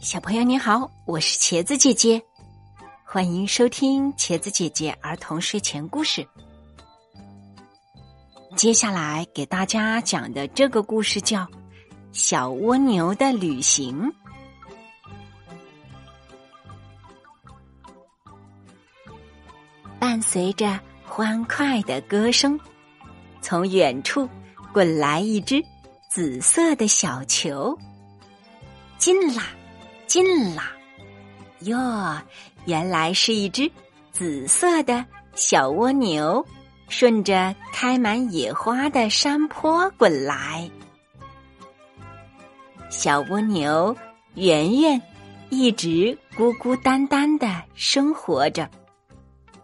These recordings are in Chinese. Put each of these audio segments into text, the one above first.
小朋友你好，我是茄子姐姐，欢迎收听茄子姐姐儿童睡前故事。接下来给大家讲的这个故事叫《小蜗牛的旅行》。伴随着欢快的歌声，从远处滚来一只紫色的小球，进啦！近了！哟，原来是一只紫色的小蜗牛，顺着开满野花的山坡滚来。小蜗牛圆圆一直孤孤单单的生活着，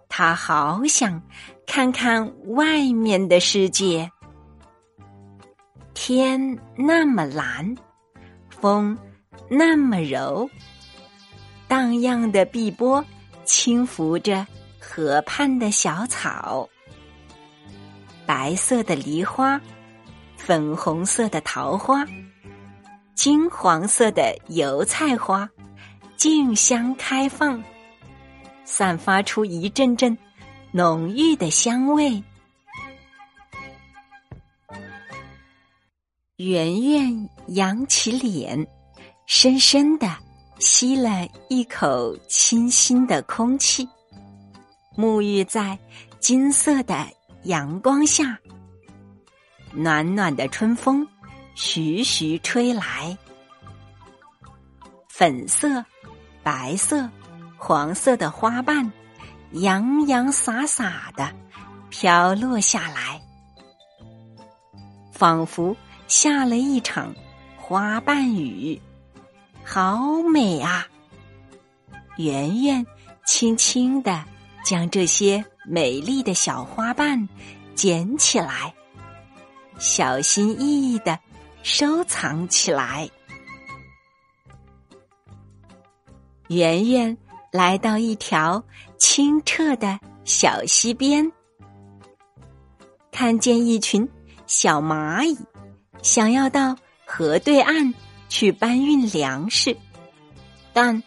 它好想看看外面的世界。天那么蓝，风。那么柔，荡漾的碧波轻拂着河畔的小草，白色的梨花，粉红色的桃花，金黄色的油菜花，竞相开放，散发出一阵阵浓郁的香味。圆圆扬起脸。深深的吸了一口清新的空气，沐浴在金色的阳光下。暖暖的春风徐徐吹来，粉色、白色、黄色的花瓣洋洋洒洒的飘落下来，仿佛下了一场花瓣雨。好美啊！圆圆轻轻的将这些美丽的小花瓣捡起来，小心翼翼的收藏起来。圆圆来到一条清澈的小溪边，看见一群小蚂蚁，想要到河对岸。去搬运粮食，但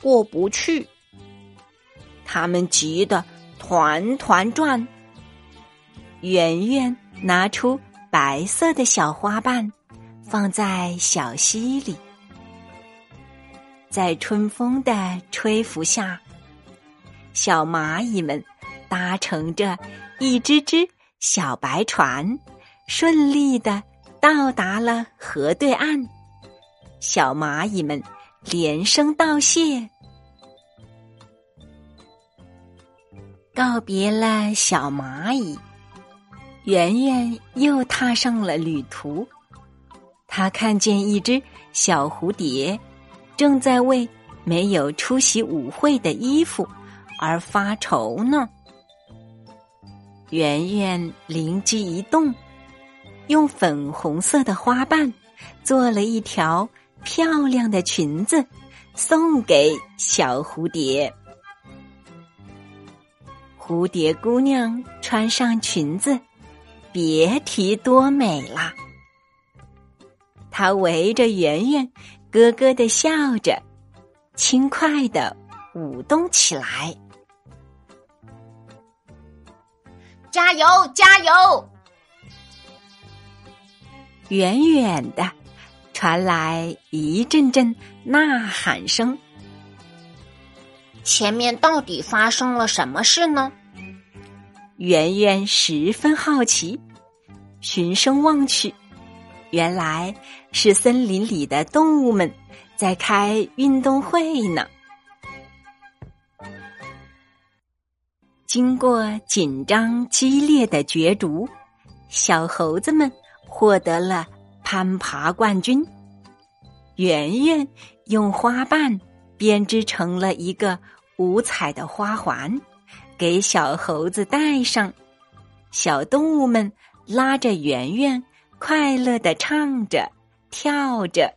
过不去。他们急得团团转。圆圆拿出白色的小花瓣，放在小溪里，在春风的吹拂下，小蚂蚁们搭乘着一只只小白船，顺利的到达了河对岸。小蚂蚁们连声道谢，告别了小蚂蚁，圆圆又踏上了旅途。他看见一只小蝴蝶，正在为没有出席舞会的衣服而发愁呢。圆圆灵机一动，用粉红色的花瓣做了一条。漂亮的裙子送给小蝴蝶。蝴蝶姑娘穿上裙子，别提多美啦！她围着圆圆，咯咯的笑着，轻快的舞动起来。加油，加油！远远的。传来一阵阵呐喊声。前面到底发生了什么事呢？圆圆十分好奇，循声望去，原来是森林里的动物们在开运动会呢。经过紧张激烈的角逐，小猴子们获得了。攀爬冠军，圆圆用花瓣编织成了一个五彩的花环，给小猴子戴上。小动物们拉着圆圆，快乐的唱着、跳着。